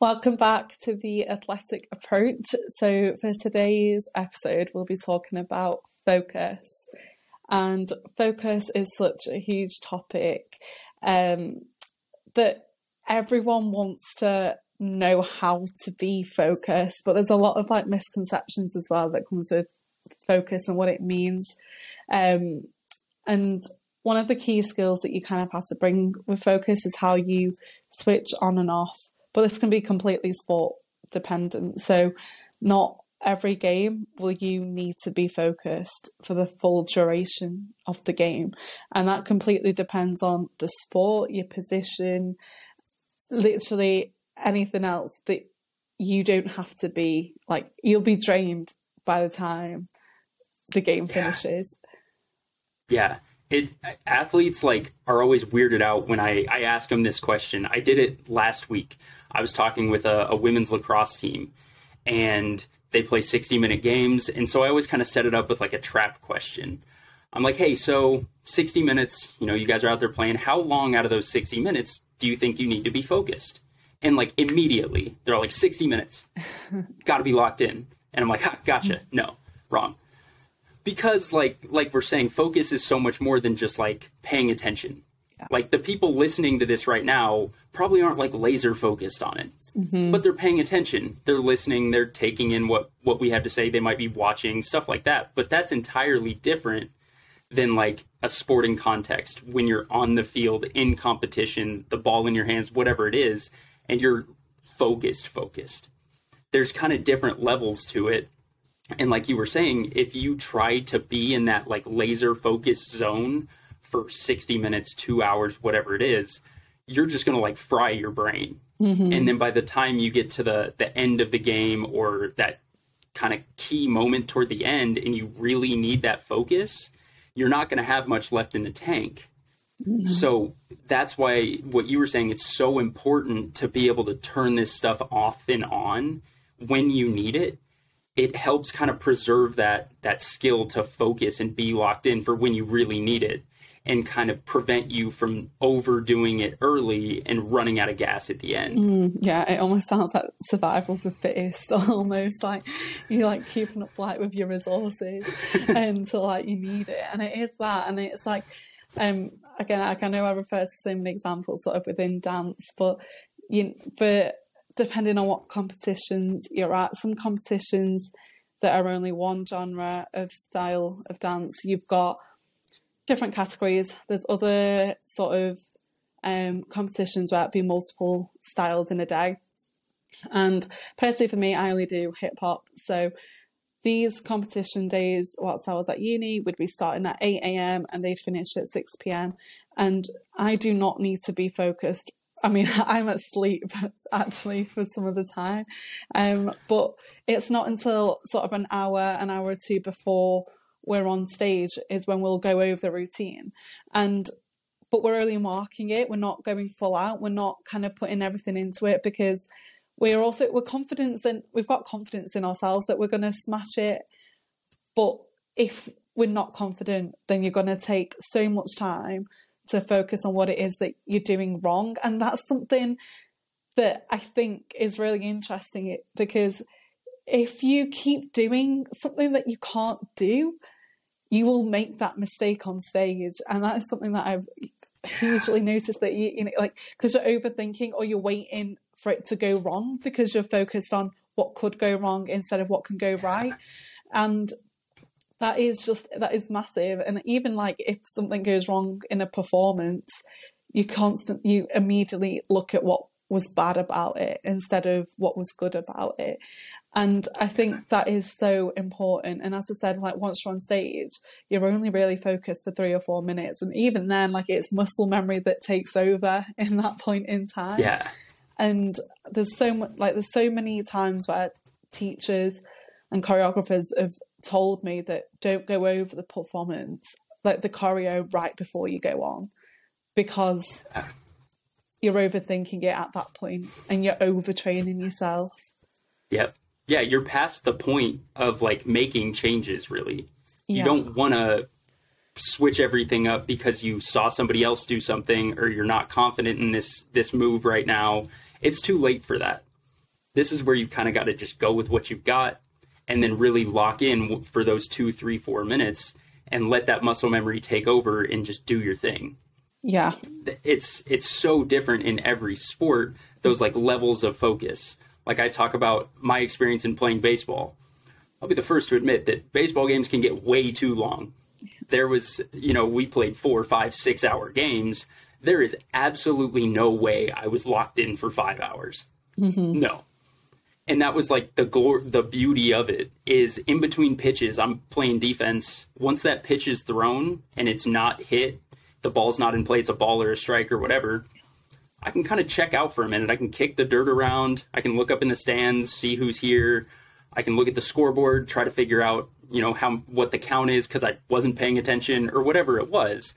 Welcome back to the Athletic Approach. So, for today's episode, we'll be talking about focus. And focus is such a huge topic um, that everyone wants to know how to be focused, but there's a lot of like misconceptions as well that comes with focus and what it means. Um, and one of the key skills that you kind of have to bring with focus is how you switch on and off. But this can be completely sport dependent. So, not every game will you need to be focused for the full duration of the game. And that completely depends on the sport, your position, literally anything else that you don't have to be like, you'll be drained by the time the game finishes. Yeah. It athletes like are always weirded out when I, I ask them this question. I did it last week. I was talking with a, a women's lacrosse team and they play 60 minute games. And so I always kind of set it up with like a trap question. I'm like, hey, so 60 minutes, you know, you guys are out there playing. How long out of those 60 minutes do you think you need to be focused? And like immediately, they're like 60 minutes, got to be locked in. And I'm like, ha, gotcha. No, wrong because like like we're saying focus is so much more than just like paying attention yeah. like the people listening to this right now probably aren't like laser focused on it. Mm-hmm. but they're paying attention. They're listening. They're taking in what what we have to say. They might be watching stuff like that. But that's entirely different than like a sporting context when you're on the field in competition the ball in your hands whatever it is and you're focused focused. There's kind of different levels to it. And like you were saying if you try to be in that like laser focused zone for 60 minutes 2 hours whatever it is you're just going to like fry your brain mm-hmm. and then by the time you get to the the end of the game or that kind of key moment toward the end and you really need that focus you're not going to have much left in the tank mm-hmm. so that's why what you were saying it's so important to be able to turn this stuff off and on when you need it it helps kind of preserve that that skill to focus and be locked in for when you really need it and kind of prevent you from overdoing it early and running out of gas at the end. Mm, yeah, it almost sounds like survival of the fittest, almost like you're like keeping up like with your resources until like you need it. And it is that, and it's like um again, like I know I refer to so many examples sort of within dance, but you but depending on what competitions you're at. Some competitions that are only one genre of style of dance, you've got different categories. There's other sort of um, competitions where it'd be multiple styles in a day. And personally, for me, I only do hip hop. So these competition days, whilst I was at uni, would be starting at 8 a.m. and they'd finish at 6 p.m. And I do not need to be focused I mean, I'm asleep actually for some of the time, um, but it's not until sort of an hour, an hour or two before we're on stage is when we'll go over the routine, and but we're only marking it. We're not going full out. We're not kind of putting everything into it because we're also we're confident and we've got confidence in ourselves that we're going to smash it. But if we're not confident, then you're going to take so much time to focus on what it is that you're doing wrong. And that's something that I think is really interesting because if you keep doing something that you can't do, you will make that mistake on stage. And that is something that I've hugely noticed that you, you know, like, because you're overthinking or you're waiting for it to go wrong because you're focused on what could go wrong instead of what can go right. And that is just that is massive and even like if something goes wrong in a performance you constantly, you immediately look at what was bad about it instead of what was good about it and i think that is so important. And as i said like once you're on stage you're only really focused for three or four minutes. And even then like it's muscle memory that takes over in that point in time. Yeah. And there's so much like there's so many times where teachers and choreographers have told me that don't go over the performance, like the choreo, right before you go on, because you're overthinking it at that point and you're overtraining yourself. Yep. Yeah, you're past the point of like making changes, really. You don't want to switch everything up because you saw somebody else do something or you're not confident in this this move right now. It's too late for that. This is where you kind of got to just go with what you've got and then really lock in for those two, three, four minutes and let that muscle memory take over and just do your thing. Yeah. It's it's so different in every sport, those like levels of focus. Like I talk about my experience in playing baseball. I'll be the first to admit that baseball games can get way too long. There was, you know, we played four, five, six hour games. There is absolutely no way I was locked in for five hours. Mm-hmm. No, and that was like the glor- the beauty of it is in between pitches i'm playing defense once that pitch is thrown and it's not hit the ball's not in play it's a ball or a strike or whatever i can kind of check out for a minute i can kick the dirt around i can look up in the stands see who's here i can look at the scoreboard try to figure out you know how what the count is because i wasn't paying attention or whatever it was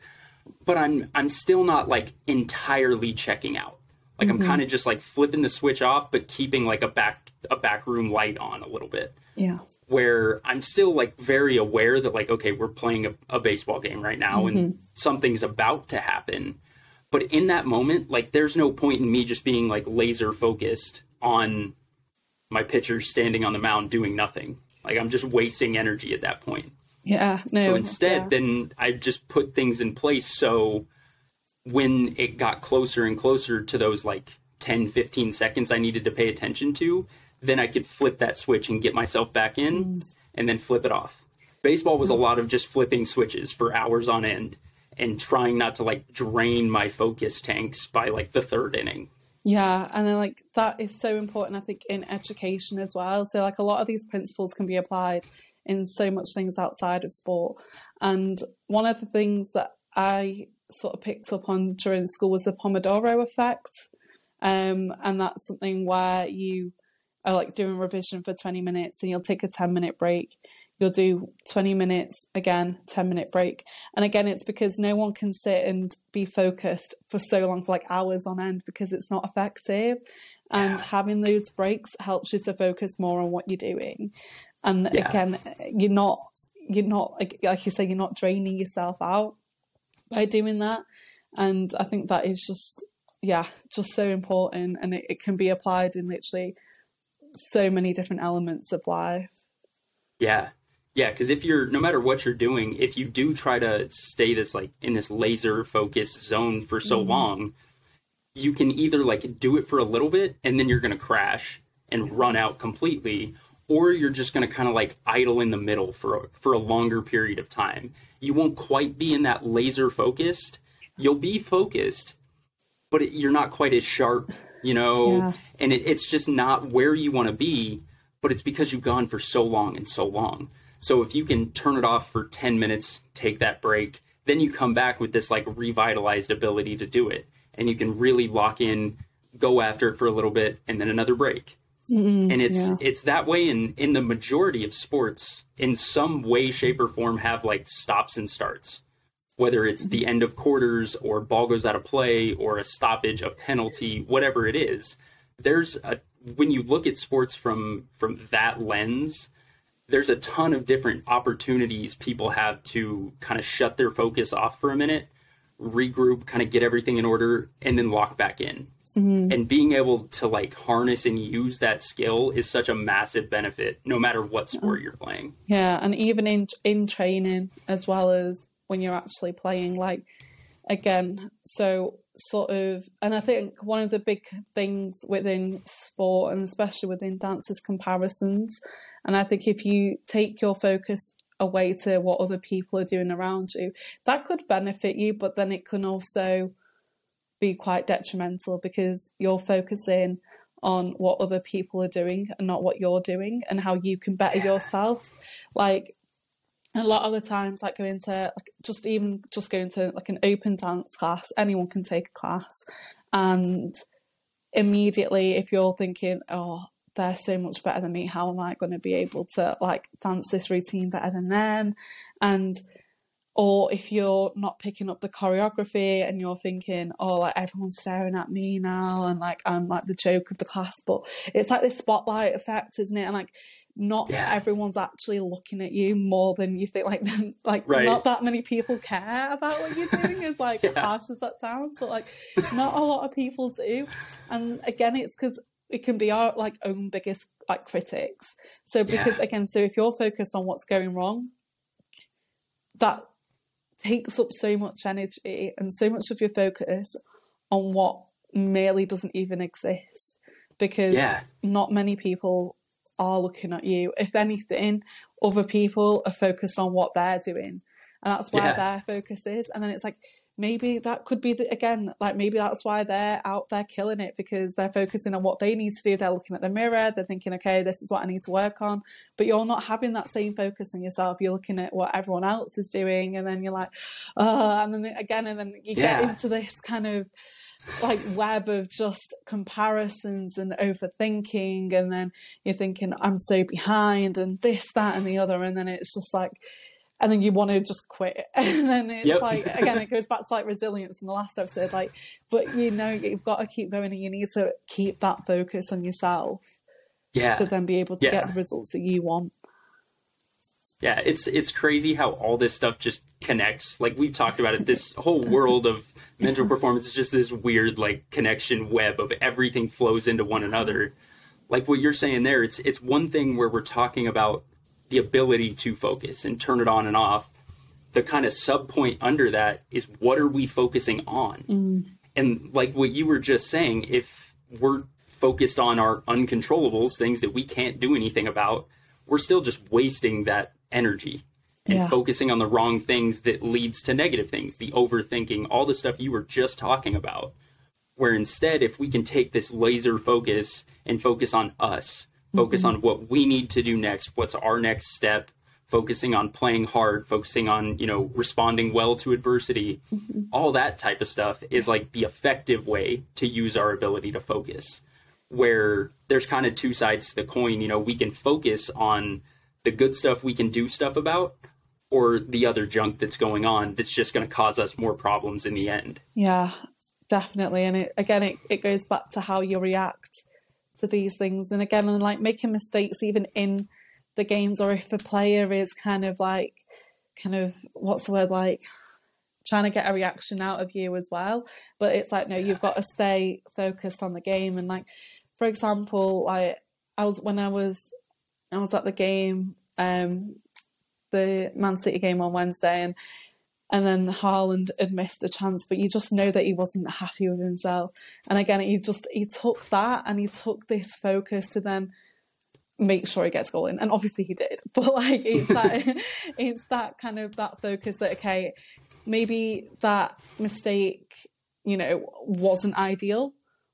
but i'm i'm still not like entirely checking out like mm-hmm. i'm kind of just like flipping the switch off but keeping like a back a back room light on a little bit. Yeah. Where I'm still like very aware that like okay, we're playing a, a baseball game right now mm-hmm. and something's about to happen. But in that moment, like there's no point in me just being like laser focused on my pitcher standing on the mound doing nothing. Like I'm just wasting energy at that point. Yeah. No. So instead, yeah. then I just put things in place so when it got closer and closer to those like 10, 15 seconds I needed to pay attention to, then I could flip that switch and get myself back in mm. and then flip it off. Baseball was a lot of just flipping switches for hours on end and trying not to like drain my focus tanks by like the third inning. Yeah, and then like that is so important I think in education as well. So like a lot of these principles can be applied in so much things outside of sport. And one of the things that I sort of picked up on during school was the Pomodoro effect. Um, and that's something where you are like doing revision for 20 minutes and you'll take a 10 minute break. You'll do 20 minutes again, 10 minute break. And again, it's because no one can sit and be focused for so long, for like hours on end, because it's not effective. And yeah. having those breaks helps you to focus more on what you're doing. And yeah. again, you're not, you're not, like, like you say, you're not draining yourself out by doing that. And I think that is just yeah, just so important, and it, it can be applied in literally so many different elements of life. Yeah, yeah, because if you're no matter what you're doing, if you do try to stay this like in this laser focused zone for so mm long, you can either like do it for a little bit and then you're gonna crash and run out completely, or you're just gonna kind of like idle in the middle for for a longer period of time. You won't quite be in that laser focused. You'll be focused, but it, you're not quite as sharp, you know, yeah. and it, it's just not where you want to be. But it's because you've gone for so long and so long. So if you can turn it off for 10 minutes, take that break, then you come back with this like revitalized ability to do it. And you can really lock in, go after it for a little bit, and then another break. Mm-hmm, and it's yeah. it's that way in in the majority of sports in some way shape or form have like stops and starts whether it's the end of quarters or ball goes out of play or a stoppage, a penalty, whatever it is. There's a when you look at sports from from that lens, there's a ton of different opportunities people have to kind of shut their focus off for a minute, regroup, kind of get everything in order, and then lock back in. Mm-hmm. And being able to like harness and use that skill is such a massive benefit, no matter what sport you're playing. Yeah, and even in in training as well as when you're actually playing. Like again, so sort of, and I think one of the big things within sport and especially within dance is comparisons. And I think if you take your focus away to what other people are doing around you, that could benefit you, but then it can also be quite detrimental because you're focusing on what other people are doing and not what you're doing and how you can better yeah. yourself. Like a lot of the times like going to like just even just going to like an open dance class anyone can take a class. And immediately if you're thinking oh they're so much better than me how am i going to be able to like dance this routine better than them? And or if you're not picking up the choreography and you're thinking oh like everyone's staring at me now and like i'm like the joke of the class but it's like this spotlight effect isn't it? And like not yeah. everyone's actually looking at you more than you think. Like, like right. not that many people care about what you're doing. As like yeah. harsh as that sounds, but like not a lot of people do. And again, it's because it can be our like own biggest like critics. So because Yeah. again, so if you're focused on what's going wrong, that takes up so much energy and so much of your focus on what merely doesn't even exist because Yeah. not many people are looking at you. If anything, other people are focused on what they're doing, and that's where Yeah. their focus is. And then it's like maybe that could be the, again, like maybe that's why they're out there killing it because they're focusing on what they need to do. They're looking at the mirror. They're thinking, okay, this is what I need to work on. But you're not having that same focus on yourself. You're looking at what everyone else is doing, and then you're like, oh, and then again, and then you get into this kind of like web of just comparisons and overthinking and then you're thinking i'm so behind and this that and the other and then it's just like and then you want to just quit and then it's Yep. like again it goes back to like resilience in the last episode like but you know you've got to keep going and you need to keep that focus on yourself Yeah. to then be able to Yeah. get the results that you want Yeah, it's it's crazy how all this stuff just connects. Like we've talked about it, this whole world of mental performance is just this weird like connection web of everything flows into one another. Like what you're saying there, it's it's one thing where we're talking about the ability to focus and turn it on and off. The kind of sub point under that is what are we focusing on? Mm. And like what you were just saying, if we're focused on our uncontrollables, things that we can't do anything about, we're still just wasting that energy and Yeah. focusing on the wrong things that leads to negative things, the overthinking, all the stuff you were just talking about. Where instead, if we can take this laser focus and focus on us, focus mm-hmm. on what we need to do next, what's our next step, focusing on playing hard, focusing on, you know, responding well to adversity, mm-hmm. all that type of stuff is like the effective way to use our ability to focus. Where there's kind of two sides to the coin, you know, we can focus on the good stuff we can do stuff about or the other junk that's going on that's just going to cause us more problems in the end. Yeah, definitely. And it, again, it, it goes back to how you react to these things. And again, and like making mistakes even in the games, or if a player is kind of like, kind of, what's the word like, trying to get a reaction out of you as well. But it's like, no, you've got to stay focused on the game. And like, for example, like I was, when I was, I was at the game, um, the Man City game on Wednesday, and and then Haaland had missed a chance, but you just know that he wasn't happy with himself. And again, he just he took that and he took this focus to then make sure he gets goal in, and obviously he did. But like it's that it's that kind of that focus that okay, maybe that mistake, you know, wasn't ideal,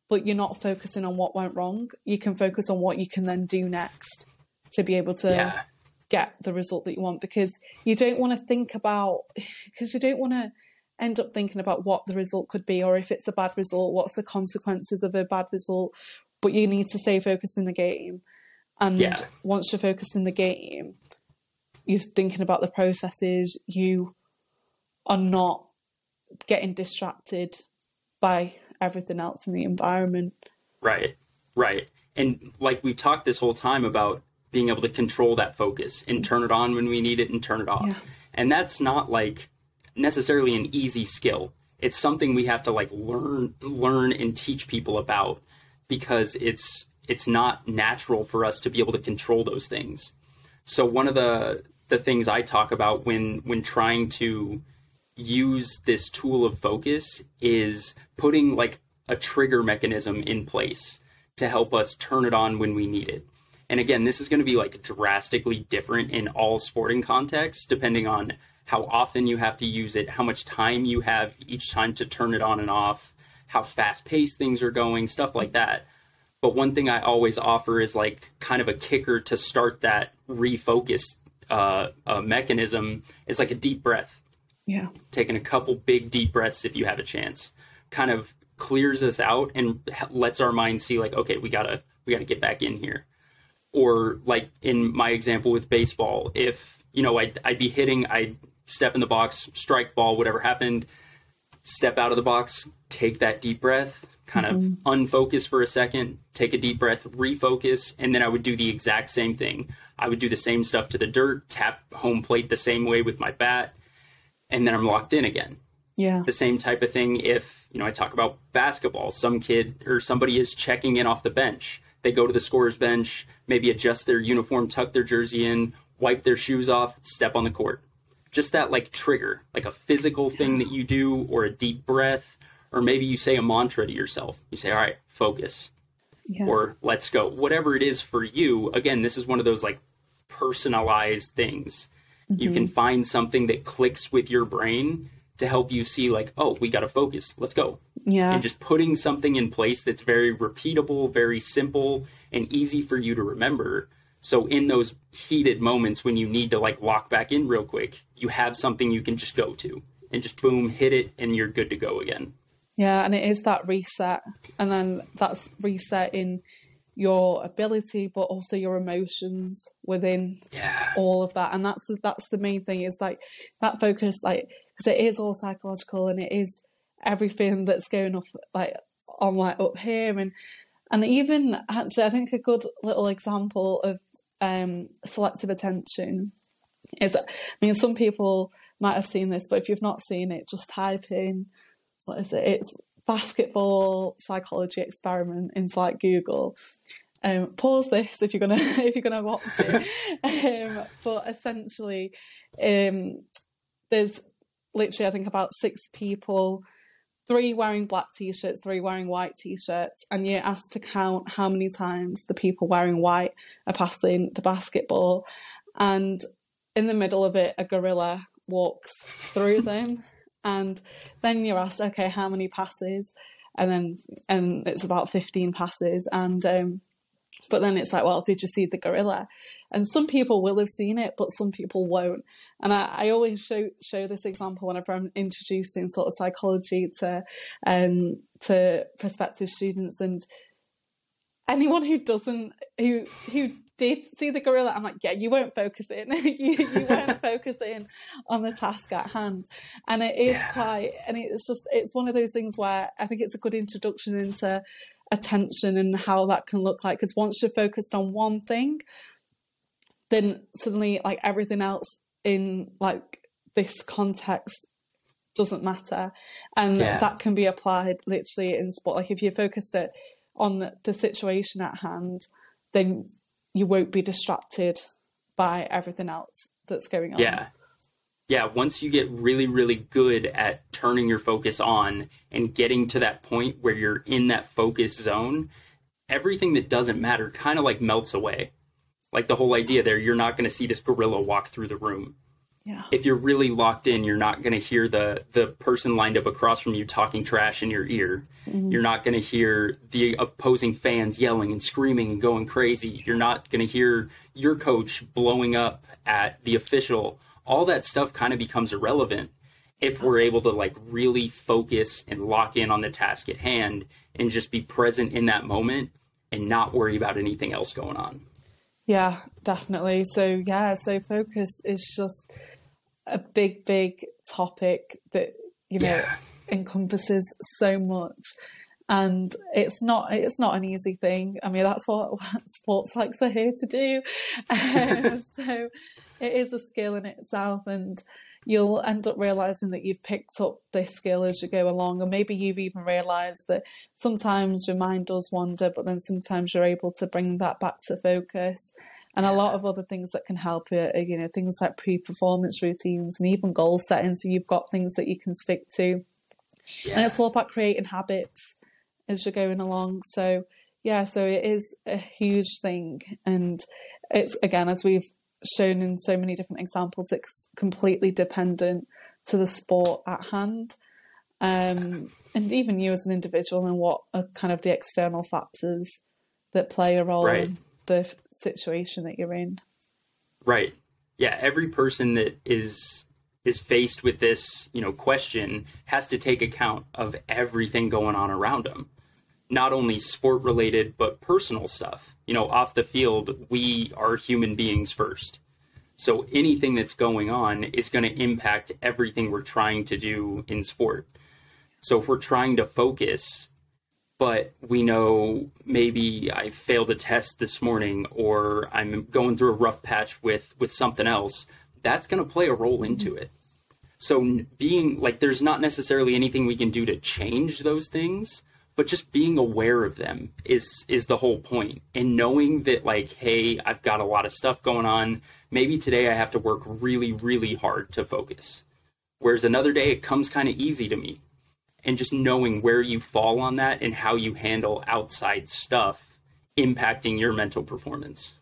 but you're not focusing on what went wrong. You can focus on what you can then do next to be able to Yeah. get the result that you want because you don't want to think about because you don't want to end up thinking about what the result could be or if it's a bad result what's the consequences of a bad result but you need to stay focused in the game and Yeah. once you're focused in the game you're thinking about the processes you are not getting distracted by everything else in the environment Right. Right. And like we've talked this whole time about being able to control that focus and turn it on when we need it and turn it off. Yeah. And that's not like necessarily an easy skill. It's something we have to like learn learn and teach people about because it's it's not natural for us to be able to control those things. So one of the the things I talk about when when trying to use this tool of focus is putting like a trigger mechanism in place to help us turn it on when we need it. And again, this is going to be like drastically different in all sporting contexts, depending on how often you have to use it, how much time you have each time to turn it on and off, how fast paced things are going, stuff like that. But one thing I always offer is like kind of a kicker to start that refocus uh, uh, mechanism is like a deep breath. Yeah. Taking a couple big deep breaths if you have a chance. Kind of clears us out and lets our mind see like okay we gotta we gotta get back in here or like in my example with baseball if you know I'd, I'd be hitting i'd step in the box strike ball whatever happened step out of the box take that deep breath kind of mm-hmm. unfocus for a second take a deep breath refocus and then i would do the exact same thing. I would do the same stuff to the dirt tap home plate the same way with my bat and then i'm locked in again. Yeah. The same type of thing if you know i talk about basketball. Some kid or somebody is checking in off the bench they go to the scorer's bench, maybe adjust their uniform, tuck their jersey in, wipe their shoes off, step on the court. Just that like trigger, like a physical thing that you do, or a deep breath, or maybe you say a mantra to yourself. You say, all right, focus, yeah. or let's go. Whatever it is for you, again, this is one of those like personalized things. Mm-hmm. You can find something that clicks with your brain to help you see like oh we got to focus. Let's go. Yeah. And just putting something in place that's very repeatable very simple and easy for you to remember. So in those heated moments when you need to like lock back in real quick you have something you can just go to. And just boom hit it and you're good to go again. Yeah and it is that reset. And then that's reset in your ability but also your emotions within yeah. all of that. And that's that's the main thing is like that focus like because it is all psychological and it is everything that's going off like on like up here. And and even actually I think a good little example of um, selective attention is I mean some people might have seen this but if you've not seen it just type in what is it? It's basketball psychology experiment into like Google. Um, pause this if you're gonna if you're gonna watch it. Um, but essentially um, there's literally, I think about six people, three wearing black t shirts, three wearing white t shirts, and you're asked to count how many times the people wearing white are passing the basketball. And in the middle of it, a gorilla walks through them. And then you're asked, okay, how many passes? And then, and it's about 15 passes. And, um, but then it's like, well, did you see the gorilla? And some people will have seen it, but some people won't. And I, I always show show this example whenever I'm introducing sort of psychology to um, to prospective students and anyone who doesn't who who did see the gorilla, I'm like, yeah, you won't focus in. you, you won't focus in on the task at hand. And it is yeah. quite, and it's just, it's one of those things where I think it's a good introduction into attention and how that can look like. Because once you're focused on one thing, then suddenly like everything else in like this context doesn't matter and yeah. that can be applied literally in sport like if you're focused it on the situation at hand then you won't be distracted by everything else that's going on yeah yeah once you get really really good at turning your focus on and getting to that point where you're in that focus zone everything that doesn't matter kind of like melts away like the whole idea there, you're not going to see this gorilla walk through the room. Yeah. If you're really locked in, you're not going to hear the the person lined up across from you talking trash in your ear. Mm-hmm. You're not going to hear the opposing fans yelling and screaming and going crazy. You're not going to hear your coach blowing up at the official. All that stuff kind of becomes irrelevant if we're able to like really focus and lock in on the task at hand and just be present in that moment and not worry about anything else going on. Yeah, definitely. So yeah, so focus is just a big, big topic that you know yeah. encompasses so much, and it's not it's not an easy thing. I mean, that's what, what sports psychs are here to do. Um, so it is a skill in itself, and you'll end up realizing that you've picked up this skill as you go along, or maybe you've even realized that sometimes your mind does wander, but then sometimes you're able to bring that back to focus. And a lot of other things that can help it, you know, things like pre-performance routines and even goal setting. So you've got things that you can stick to, yeah. and it's all about creating habits as you're going along. So yeah, so it is a huge thing, and it's again as we've shown in so many different examples, it's completely dependent to the sport at hand. Um, and even you as an individual and what are kind of the external factors that play a role right. in the situation that you're in. Right. Yeah. Every person that is is faced with this, you know, question has to take account of everything going on around them. Not only sport related, but personal stuff you know, off the field, we are human beings first. So anything that's going on is going to impact everything we're trying to do in sport. So if we're trying to focus, but we know maybe I failed a test this morning or I'm going through a rough patch with with something else, that's going to play a role into mm-hmm. it. So being like there's not necessarily anything we can do to change those things, but just being aware of them is is the whole point. And knowing that like hey i've got a lot of stuff going on. Maybe today i have to work really really hard to focus. Whereas another day it comes kind of easy to me. And just knowing where you fall on that and how you handle outside stuff impacting your mental performance